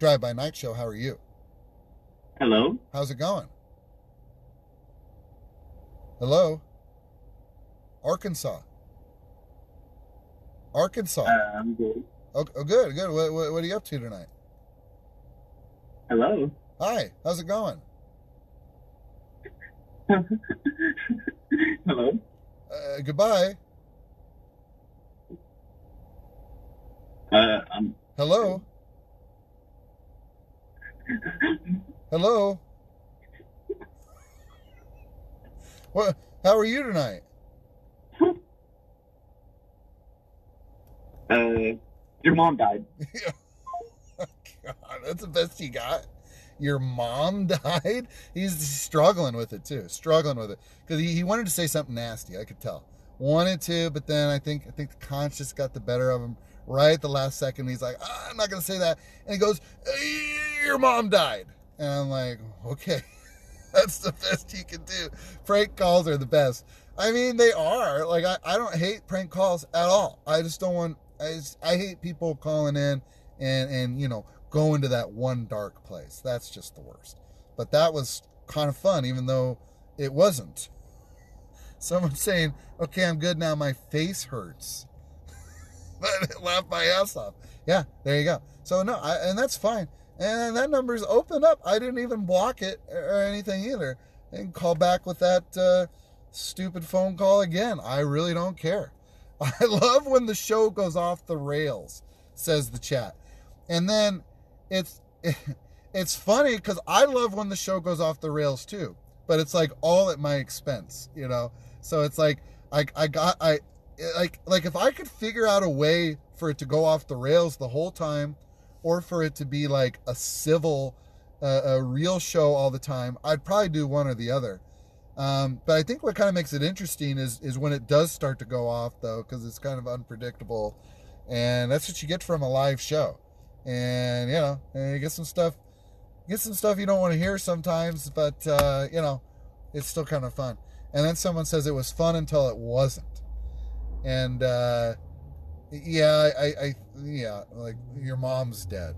Drive By Night Show. How are you? Hello? How's it going? Hello? Arkansas. Arkansas. Uh, I'm good. Oh, oh, good, good. What, what, what are you up to tonight? Hello? Hi, how's it going? Hello? Uh, goodbye. Uh, I'm... Hello? Hello? What? How are you tonight? Uh, your mom died. God, that's the best you got. Your mom died. He's struggling with it too, struggling with it because he, he wanted to say something nasty. I could tell, wanted to, but then I think I think the conscience got the better of him right at the last second. He's like, ah, I'm not gonna say that, and he goes, Your mom died, and I'm like, okay, that's the best you can do. Prank calls are the best. I mean, they are. Like I, I don't hate prank calls at all. I just don't want. I just, I hate people calling in and and you know go into that one dark place. That's just the worst. But that was kind of fun, even though it wasn't. Someone saying, "Okay, I'm good now. My face hurts." Laugh my ass off. Yeah, there you go. So no, I, and that's fine. And that number's open up. I didn't even block it or anything either. And call back with that uh, stupid phone call again. I really don't care. I love when the show goes off the rails, says the chat. And then it's it's funny because I love when the show goes off the rails too, but it's like all at my expense, you know. So it's like I I got I like like if I could figure out a way for it to go off the rails the whole time, or for it to be like a civil, uh, a real show all the time, I'd probably do one or the other. Um, but I think what kind of makes it interesting is is when it does start to go off though, because it's kind of unpredictable, and that's what you get from a live show and you know, and you get some stuff, get some stuff you don't want to hear sometimes, but uh, you know, it's still kind of fun. And then someone says it was fun until it wasn't, and uh, yeah, I, I, yeah, like your mom's dead.